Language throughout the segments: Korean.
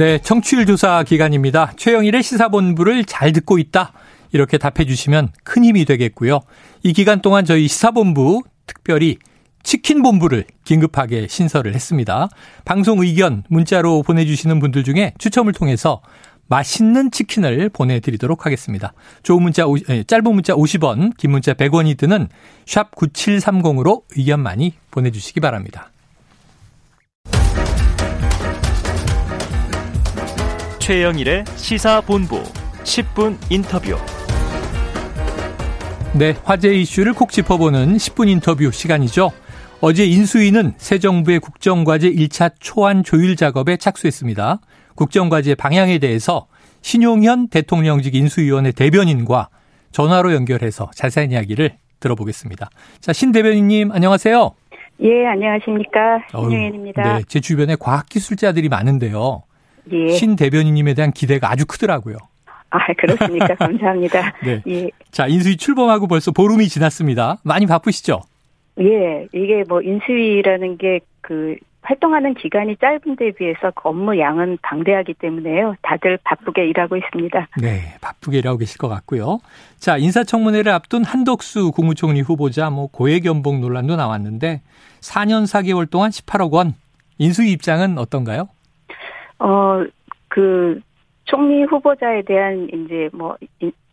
네, 청취율 조사 기간입니다. 최영일의 시사본부를 잘 듣고 있다. 이렇게 답해 주시면 큰 힘이 되겠고요. 이 기간 동안 저희 시사본부 특별히 치킨 본부를 긴급하게 신설을 했습니다. 방송 의견 문자로 보내주시는 분들 중에 추첨을 통해서 맛있는 치킨을 보내드리도록 하겠습니다. 좋은 문자, 예, 짧은 문자 50원, 긴 문자 100원이 드는 샵 9730으로 의견 많이 보내주시기 바랍니다. 최영일의 시사본부 10분 인터뷰. 네, 화제 이슈를 콕 짚어보는 10분 인터뷰 시간이죠. 어제 인수위는 새 정부의 국정과제 1차 초안 조율 작업에 착수했습니다. 국정과제 방향에 대해서 신용현 대통령직 인수위원회 대변인과 전화로 연결해서 자세한 이야기를 들어보겠습니다. 자, 신 대변인님 안녕하세요. 예, 안녕하십니까. 신용현입니다. 네, 제 주변에 과학기술자들이 많은데요. 예. 신 대변인님에 대한 기대가 아주 크더라고요. 아, 그렇습니까? 감사합니다. 네. 예. 자, 인수위 출범하고 벌써 보름이 지났습니다. 많이 바쁘시죠? 예, 이게 뭐 인수위라는 게 그 활동하는 기간이 짧은 데 비해서 그 업무 양은 방대하기 때문에요. 다들 바쁘게 일하고 있습니다. 네, 바쁘게 일하고 계실 것 같고요. 자, 인사청문회를 앞둔 한덕수 국무총리 후보자 뭐 고액 연봉 논란도 나왔는데 4년 4개월 동안 18억 원 인수위 입장은 어떤가요? 어, 그 총리 후보자에 대한 이제 뭐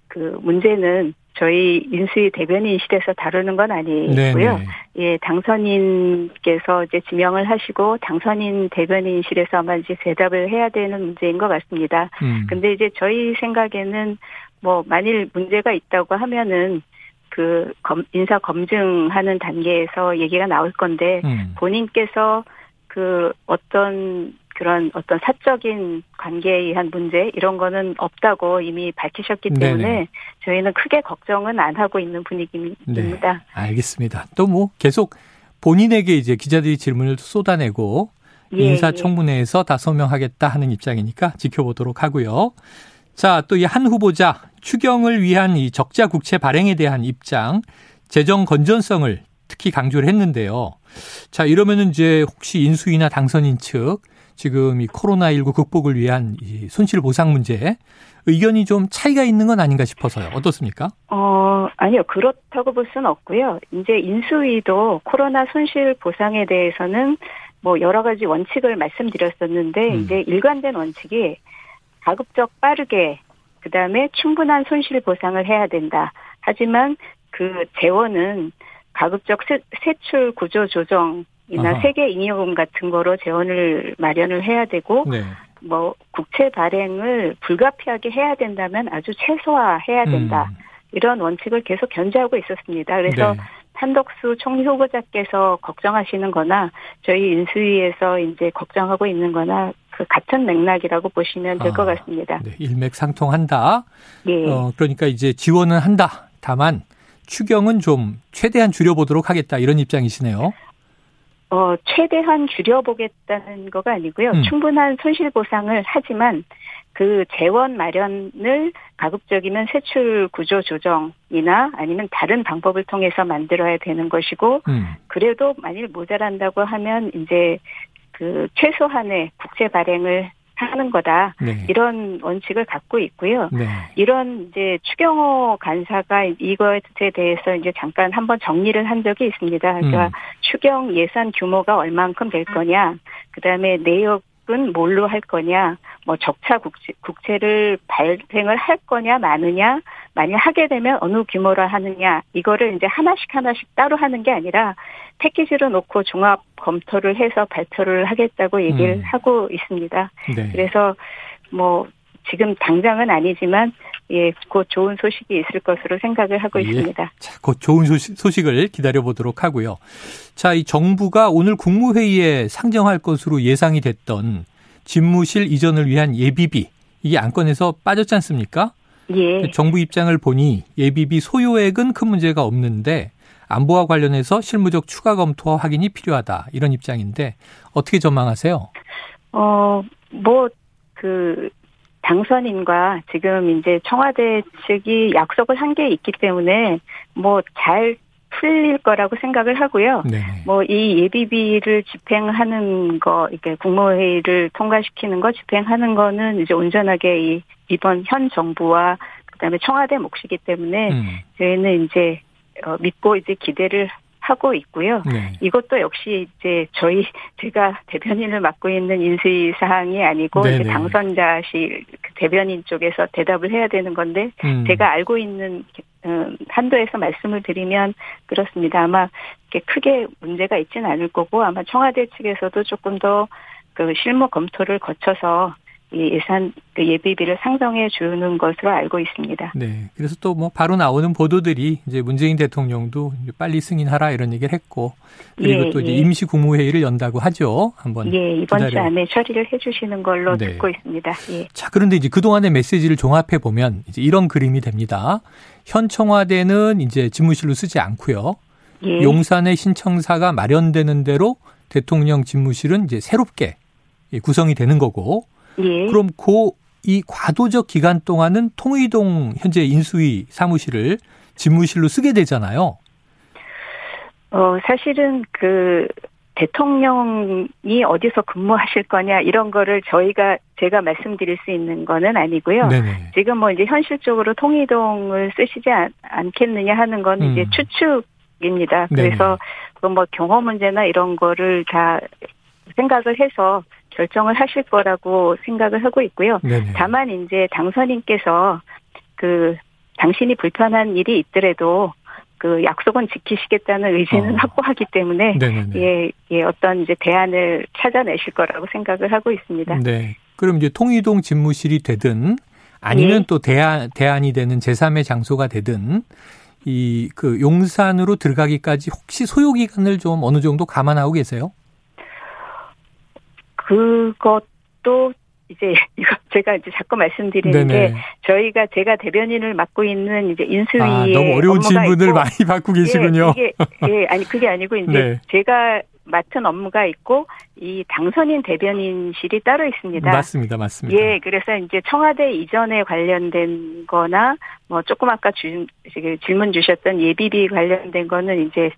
그 문제는 저희 인수위 대변인실에서 다루는 건 아니고요. 네네. 예, 당선인께서 이제 지명을 하시고 당선인 대변인실에서 아마 이제 대답을 해야 되는 문제인 것 같습니다. 음. 근데 이제 저희 생각에는 뭐 만일 문제가 있다고 하면은 그 검, 인사 검증하는 단계에서 얘기가 나올 건데 음. 본인께서 그 어떤 그런 어떤 사적인 관계에 의한 문제 이런 거는 없다고 이미 밝히셨기 때문에 네네. 저희는 크게 걱정은 안 하고 있는 분위기입니다. 네, 알겠습니다. 또 뭐 계속 본인에게 이제 기자들이 질문을 쏟아내고 예, 인사청문회에서 다 소명하겠다 하는 입장이니까 지켜보도록 하고요. 자, 또 이 한 후보자 추경을 위한 이 적자 국채 발행에 대한 입장, 재정 건전성을 특히 강조를 했는데요. 자, 이러면은 이제 혹시 인수위나 당선인 측 지금 이 코로나19 극복을 위한 이 손실 보상 문제 의견이 좀 차이가 있는 건 아닌가 싶어서요. 어떻습니까? 어, 아니요. 그렇다고 볼 수는 없고요. 이제 인수위도 코로나 손실 보상에 대해서는 뭐 여러 가지 원칙을 말씀드렸었는데 음. 이제 일관된 원칙이 가급적 빠르게 그다음에 충분한 손실 보상을 해야 된다. 하지만 그 재원은 가급적 세, 세출 구조 조정이나 아하. 세계 잉여금 같은 거로 재원을 마련을 해야 되고 네. 뭐 국채 발행을 불가피하게 해야 된다면 아주 최소화해야 된다. 음. 이런 원칙을 계속 견지하고 있었습니다. 그래서 네. 한덕수 총리 후보자께서 걱정하시는 거나 저희 인수위에서 이제 걱정하고 있는 거나 그 같은 맥락이라고 보시면 될것 아, 같습니다. 네, 일맥상통한다. 예. 어, 그러니까 이제 지원은 한다. 다만 추경은 좀 최대한 줄여보도록 하겠다 이런 입장이시네요. 어, 최대한 줄여보겠다는 거가 아니고요. 음. 충분한 손실 보상을 하지만 그 재원 마련을 가급적이면 세출 구조 조정이나 아니면 다른 방법을 통해서 만들어야 되는 것이고 음. 그래도 만일 모자란다고 하면 이제 그 최소한의 국채 발행을 하는 거다. 네. 이런 원칙을 갖고 있고요. 네. 이런 이제 추경호 간사가 이거에 대해서 이제 잠깐 한번 정리를 한 적이 있습니다. 그러니까 음. 추경 예산 규모가 얼만큼 될 거냐, 그 다음에 내역 은 뭘로 할 거냐, 뭐 적차 국채, 국채를 발행을 할 거냐 마느냐, 만약 하게 되면 어느 규모로 하느냐, 이거를 이제 하나씩 하나씩 따로 하는 게 아니라 패키지로 놓고 종합 검토를 해서 발표를 하겠다고 얘기를 음. 하고 있습니다. 네. 그래서 뭐 지금 당장은 아니지만 예, 곧 좋은 소식이 있을 것으로 생각을 하고 예. 있습니다. 자, 곧 좋은 소식, 소식 을 기다려 보도록 하고요. 자, 이 정부가 오늘 국무회의에 상정할 것으로 예상이 됐던 집무실 이전을 위한 예비비 이게 안건에서 빠졌지 않습니까? 예. 정부 입장을 보니 예비비 소요액은 큰 문제가 없는데 안보와 관련해서 실무적 추가 검토와 확인이 필요하다 이런 입장인데 어떻게 전망하세요? 어, 뭐, 그, 당선인과 지금 이제 청와대 측이 약속을 한 게 있기 때문에 뭐 잘 풀릴 거라고 생각을 하고요. 네. 뭐이 예비비를 집행하는 거, 이렇게 국무회의를 통과시키는 거 집행하는 거는 이제 온전하게 이 이번 현 정부와 그다음에 청와대 몫이기 때문에 음. 저희는 이제 어, 믿고 이제 기대를 하고 있고요. 네. 이것도 역시 이제 저희 제가 대변인을 맡고 있는 인수위 사항이 아니고. 이제 당선자실 그 대변인 쪽에서 대답을 해야 되는 건데 음. 제가 알고 있는 음, 한도에서 말씀을 드리면 그렇습니다. 아마 크게 문제가 있지는 않을 거고 아마 청와대 측에서도 조금 더 그 실무 검토를 거쳐서 이 예산 그 예비비를 상정해 주는 것으로 알고 있습니다. 네. 그래서 또 뭐 바로 나오는 보도들이 이제 문재인 대통령도 이제 빨리 승인하라 이런 얘기를 했고 그리고 예, 또 이제 예. 임시 국무회의를 연다고 하죠. 한번. 예, 이번 주 기다려. 안에 처리를 해 주시는 걸로 네. 듣고 있습니다. 예. 자, 그런데 이제 그동안의 메시지를 종합해 보면 이제 이런 그림이 됩니다. 현 청와대는 이제 집무실로 쓰지 않고요. 예. 용산의 신청사가 마련되는 대로 대통령 집무실은 이제 새롭게 이 구성이 되는 거고 예. 그럼 그 이 과도적 기간 동안은 통의동 현재 인수위 사무실을 집무실로 쓰게 되잖아요. 어, 사실은 그 대통령이 어디서 근무하실 거냐 이런 거를 저희가 제가 말씀드릴 수 있는 거는 아니고요. 네네. 지금 뭐 이제 현실적으로 통이동을 쓰시지 않, 않겠느냐 하는 건 음. 이제 추측입니다. 그래서 그뭐 경호 문제나 이런 거를 다 생각을 해서 결정을 하실 거라고 생각을 하고 있고요. 네네. 다만 이제 당선인께서 그 당신이 불편한 일이 있더라도 그 약속은 지키시겠다는 의지는 어. 확고하기 때문에 네네네. 예, 예, 어떤 이제 대안을 찾아내실 거라고 생각을 하고 있습니다. 네. 그럼 이제 통이동 집무실이 되든 아니면 예. 또 대안, 대안이 되는 제3의 장소가 되든 이 그 용산으로 들어가기까지 혹시 소요 기간을 좀 어느 정도 감안하고 계세요? 그것도 이제 이거 제가 이제 자꾸 말씀드리는 게 저희가 제가 대변인을 맡고 있는 이제 인수위에 아, 너무 어려운 질문을 있고 많이 받고 계시군요. 예, 이게 예, 아니 그게 아니고 이제 네. 제가 맡은 업무가 있고 이 당선인 대변인실이 따로 있습니다. 맞습니다. 맞습니다. 예, 그래서 이제 청와대 이전에 관련된 거나 뭐 조금 아까 주, 지금 질문 주셨던 예비비 관련된 거는 이제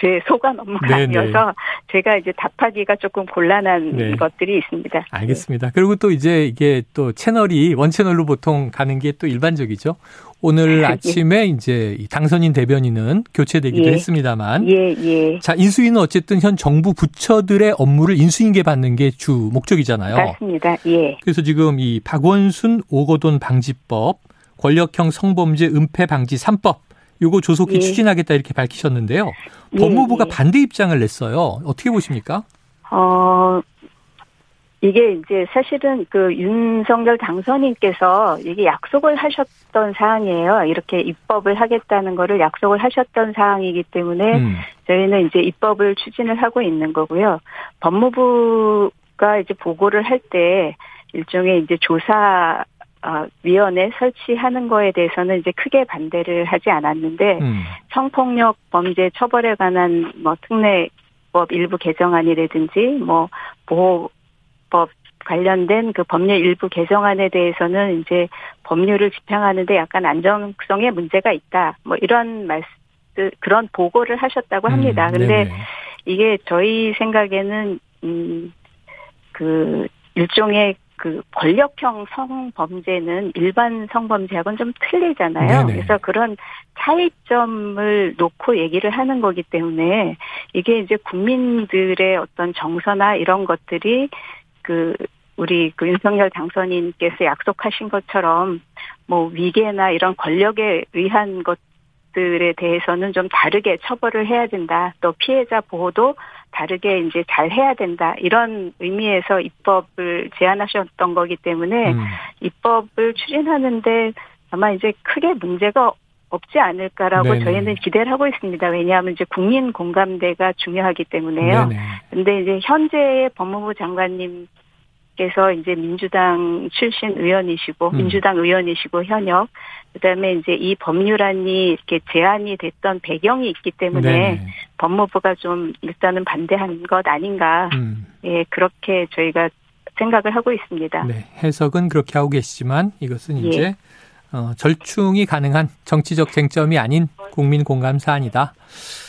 제 소관 업무가 네, 네. 아니어서 제가 이제 답하기가 조금 곤란한 네. 것들이 있습니다. 알겠습니다. 그리고 또 이제 이게 또 채널이 원 채널로 보통 가는 게 또 일반적이죠. 오늘 예. 아침에 이제 이 당선인 대변인은 교체되기도 예. 했습니다만 예, 예. 자, 인수위는 어쨌든 현 정부 부처들의 업무를 인수인계 받는 게 주 목적이잖아요. 맞습니다. 예. 그래서 지금 이 박원순 오거돈 방지법, 권력형 성범죄 은폐 방지 3법 요거 조속히 예. 추진하겠다 이렇게 밝히셨는데요. 예, 법무부가 예. 반대 입장을 냈어요. 어떻게 보십니까? 어, 이게 이제 사실은 그 윤석열 당선인께서 이게 약속을 하셨던 사항이에요. 이렇게 입법을 하겠다는 거를 약속을 하셨던 사항이기 때문에 음. 저희는 이제 입법을 추진을 하고 있는 거고요. 법무부가 이제 보고를 할 때 일종의 이제 조사 어, 위원회 설치하는 거에 대해서는 이제 크게 반대를 하지 않았는데 음. 성폭력 범죄 처벌에 관한 뭐 특례법 일부 개정안이라든지 뭐 보호법 관련된 그 법률 일부 개정안에 대해서는 이제 법률을 집행하는데 약간 안정성에 문제가 있다. 뭐 이런 말씀 그런 보고를 하셨다고 합니다. 음, 근데 네네. 이게 저희 생각에는 음그 일종의 그 권력형 성범죄는 일반 성범죄하고는 좀 틀리잖아요. 네네. 그래서 그런 차이점을 놓고 얘기를 하는 거기 때문에 이게 이제 국민들의 어떤 정서나 이런 것들이 그 우리 그 윤석열 당선인께서 약속하신 것처럼 뭐 위계나 이런 권력에 의한 것 들에 대해서는 좀 다르게 처벌을 해야 된다. 또 피해자 보호도 다르게 이제 잘 해야 된다. 이런 의미에서 입법을 제안하셨던 거기 때문에 음. 입법을 추진하는데 아마 이제 크게 문제가 없지 않을까라고 네네. 저희는 기대를 하고 있습니다. 왜냐하면 이제 국민 공감대가 중요하기 때문에요. 네네. 근데 이제 현재의 법무부 장관님 께서 이제 민주당 출신 의원이시고 음. 민주당 의원이시고 현역 그다음에 이제 이 법률안이 이렇게 제안이 됐던 배경이 있기 때문에 네네. 법무부가 좀 일단은 반대한 것 아닌가 음. 예 그렇게 저희가 생각을 하고 있습니다. 네, 해석은 그렇게 하고 계시지만 이것은 예. 이제 어, 절충이 가능한 정치적 쟁점이 아닌 국민 공감 사안이다.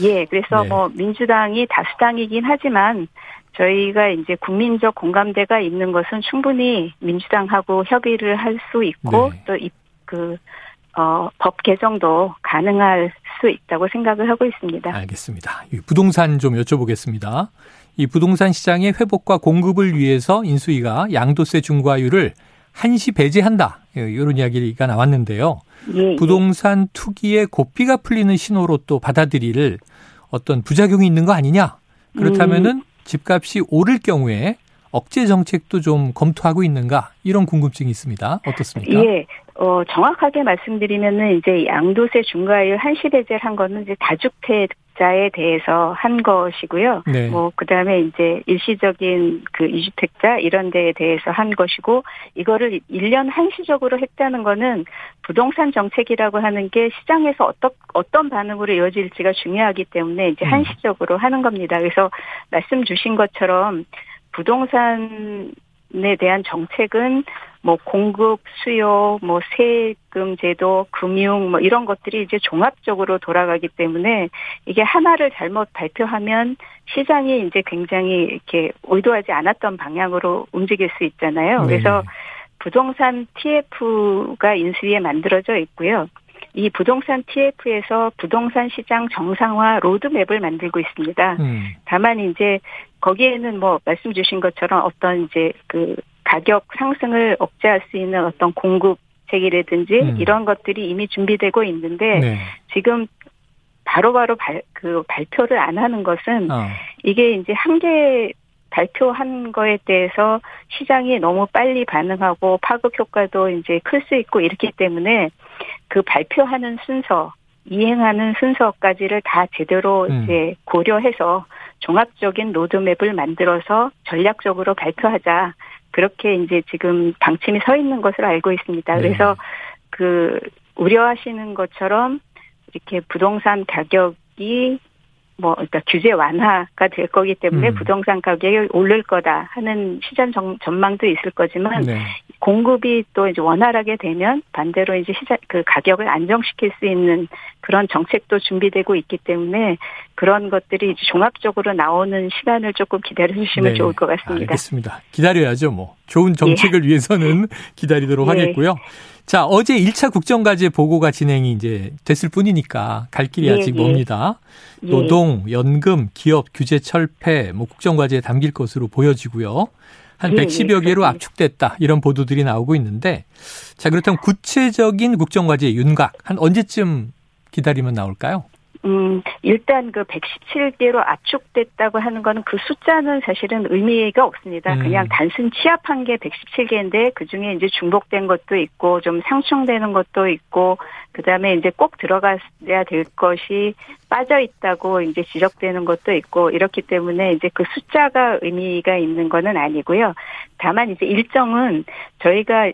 예, 그래서 네. 뭐 민주당이 다수당이긴 하지만 저희가 이제 국민적 공감대가 있는 것은 충분히 민주당하고 협의를 할 수 있고 네. 또그 어, 법 개정도 가능할 수 있다고 생각을 하고 있습니다. 알겠습니다. 부동산 좀 여쭤보겠습니다. 이 부동산 시장의 회복과 공급을 위해서 인수위가 양도세 중과율을 한시 배제한다. 이런 이야기가 나왔는데요. 예, 예. 부동산 투기의 고삐가 풀리는 신호로 또 받아들일 어떤 부작용이 있는 거 아니냐? 그렇다면은 음. 집값이 오를 경우에 억제 정책도 좀 검토하고 있는가 이런 궁금증이 있습니다. 어떻습니까? 예, 어, 정확하게 말씀드리면은 이제 양도세 중과율 한시 배제를 한 거는 이제 다주택 자에 대해서 한 것이고요. 네. 뭐 그다음에 이제 일시적인 그 이주택자 이런 데에 대해서 한 것이고 이거를 1년 한시적으로 했다는 거는 부동산 정책이라고 하는 게 시장에서 어떤 어떤 반응으로 이어질지가 중요하기 때문에 이제 음. 한시적으로 하는 겁니다. 그래서 말씀 주신 것처럼 부동산 에 대한 정책은 뭐 공급, 수요, 뭐 세금 제도, 금융 뭐 이런 것들이 이제 종합적으로 돌아가기 때문에 이게 하나를 잘못 발표하면 시장이 이제 굉장히 이렇게 의도하지 않았던 방향으로 움직일 수 있잖아요. 네. 그래서 부동산 TF가 인수위에 만들어져 있고요. 이 부동산 TF에서 부동산 시장 정상화 로드맵을 만들고 있습니다. 음. 다만 이제 거기에는 뭐 말씀 주신 것처럼 어떤 이제 그 가격 상승을 억제할 수 있는 어떤 공급 책이라든지 음. 이런 것들이 이미 준비되고 있는데 네. 지금 바로바로 발, 그 발표를 안 하는 것은 어. 이게 이제 한개 발표한 거에 대해서 시장이 너무 빨리 반응하고 파급 효과도 이제 클 수 있고 이렇기 때문에 그 발표하는 순서, 이행하는 순서까지를 다 제대로 음. 이제 고려해서 종합적인 로드맵을 만들어서 전략적으로 발표하자. 그렇게 이제 지금 방침이 서 있는 것을 알고 있습니다. 네. 그래서 그 우려하시는 것처럼 이렇게 부동산 가격이 뭐 그러니까 규제 완화가 될 거기 때문에 음. 부동산 가격이 오를 거다 하는 시장 정, 전망도 있을 거지만 네. 공급이 또 이제 원활하게 되면 반대로 이제 시장 그 가격을 안정시킬 수 있는 그런 정책도 준비되고 있기 때문에 그런 것들이 이제 종합적으로 나오는 시간을 조금 기다려 주시면 네. 좋을 것 같습니다. 알겠습니다. 기다려야죠, 뭐. 좋은 정책을 예. 위해서는 기다리도록 예. 하겠고요. 자, 어제 1차 국정과제 보고가 진행이 이제 됐을 뿐이니까 갈 길이 예, 아직 예. 멉니다. 예. 노동, 연금, 기업 규제 철폐, 뭐 국정과제에 담길 것으로 보여지고요. 한 예, 110여 개로 압축됐다. 이런 보도들이 나오고 있는데 자, 그렇다면 구체적인 국정과제 윤곽 한 언제쯤 기다리면 나올까요? 음, 일단 그 117개로 압축됐다고 하는 거는 그 숫자는 사실은 의미가 없습니다. 음. 그냥 단순 취합한 게 117개인데 그 중에 이제 중복된 것도 있고 좀 상충되는 것도 있고 그 다음에 이제 꼭 들어가야 될 것이 빠져 있다고 이제 지적되는 것도 있고 이렇기 때문에 이제 그 숫자가 의미가 있는 거는 아니고요. 다만 이제 일정은 저희가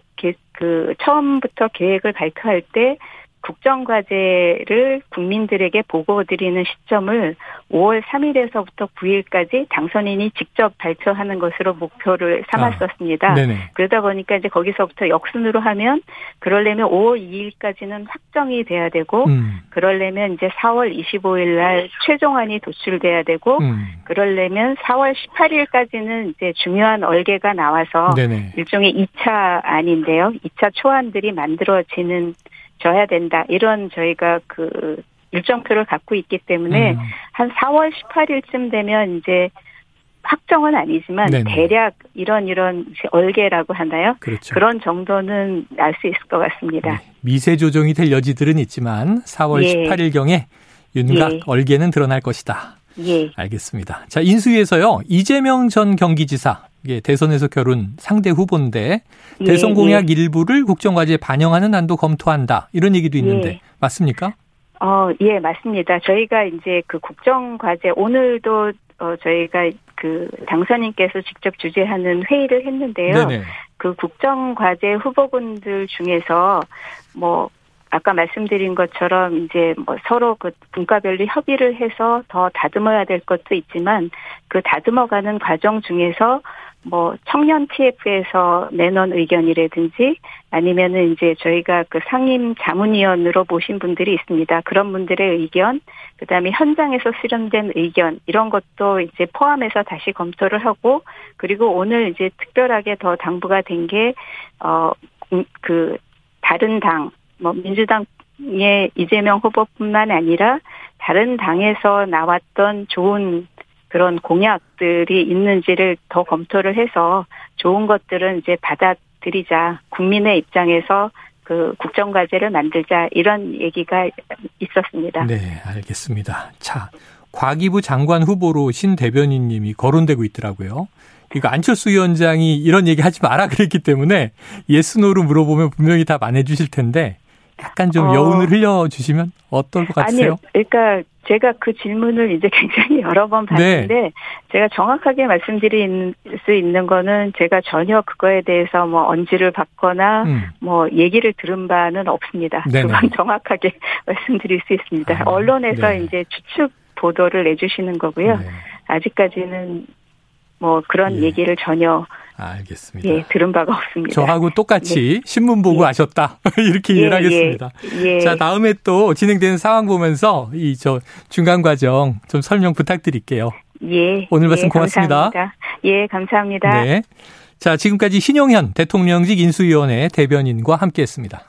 그 처음부터 계획을 발표할 때 국정과제를 국민들에게 보고드리는 시점을 5월 3일에서부터 9일까지 당선인이 직접 발표하는 것으로 목표를 삼았었습니다. 아, 그러다 보니까 이제 거기서부터 역순으로 하면 그러려면 5월 2일까지는 확정이 돼야 되고 음. 그러려면 이제 4월 25일 날 최종안이 도출돼야 되고 음. 그러려면 4월 18일까지는 이제 중요한 얼개가 나와서 네네. 일종의 2차 안인데요. 2차 초안들이 만들어지는 져야 된다. 이런 저희가 그 일정표를 갖고 있기 때문에 음. 한 4월 18일쯤 되면 이제 확정은 아니지만 네네. 대략 이런 이런 얼개라고 하나요? 그렇죠. 그런 정도는 알 수 있을 것 같습니다. 네. 미세 조정이 될 여지들은 있지만 4월 예. 18일경에 윤곽 예. 얼개는 드러날 것이다. 예. 알겠습니다. 자, 인수위에서요. 이재명 전 경기지사 예, 대선에서 결혼 상대 후보인데 예, 대선 공약 예. 일부를 국정과제에 반영하는 안도 검토한다. 이런 얘기도 있는데 예. 맞습니까? 어, 예, 맞습니다. 저희가 이제 그 국정과제 오늘도 어 저희가 그 당선인께서 직접 주재하는 회의를 했는데요. 네네. 그 국정과제 후보군들 중에서 뭐 아까 말씀드린 것처럼 이제 뭐 서로 그 분과별로 협의를 해서 더 다듬어야 될 것도 있지만 그 다듬어가는 과정 중에서 뭐 청년 TF에서 내놓은 의견이라든지 아니면은 이제 저희가 그 상임 자문위원으로 모신 분들이 있습니다. 그런 분들의 의견, 그다음에 현장에서 수렴된 의견 이런 것도 이제 포함해서 다시 검토를 하고 그리고 오늘 이제 특별하게 더 당부가 된 게 어 그 다른 당, 뭐 민주당 의 이재명 후보뿐만 아니라 다른 당에서 나왔던 좋은 그런 공약들이 있는지를 더 검토를 해서 좋은 것들은 이제 받아들이자 국민의 입장에서 그 국정과제를 만들자 이런 얘기가 있었습니다. 네, 알겠습니다. 자, 과기부 장관 후보로 신 대변인님이 거론되고 있더라고요. 이거 안철수 위원장이 이런 얘기 하지 마라 그랬기 때문에 예스노로 물어보면 분명히 답 안 해주실 텐데 약간 좀 어. 여운을 흘려주시면 어떨 것 같으세요? 아니, 그러니까 제가 그 질문을 이제 굉장히 여러 번 봤는데 네. 제가 정확하게 말씀드릴 수 있는 거는 제가 전혀 그거에 대해서 뭐 언지를 받거나 음. 뭐 얘기를 들은 바는 없습니다. 네네. 그건 정확하게 말씀드릴 수 있습니다. 아, 언론에서 네. 이제 추측 보도를 내주시는 거고요. 네. 아직까지는 뭐 그런 예. 얘기를 전혀 알겠습니다. 예, 들은 바가 없습니다. 저하고 똑같이 예. 신문 보고 예. 아셨다. 이렇게 예, 하겠습니다. 예. 자, 다음에 또 진행되는 상황 보면서 이 저 중간 과정 좀 설명 부탁드릴게요. 예. 오늘 말씀 고맙습니다. 감사합니다. 예, 감사합니다. 네. 자, 지금까지 신용현 대통령직 인수위원회 대변인과 함께 했습니다.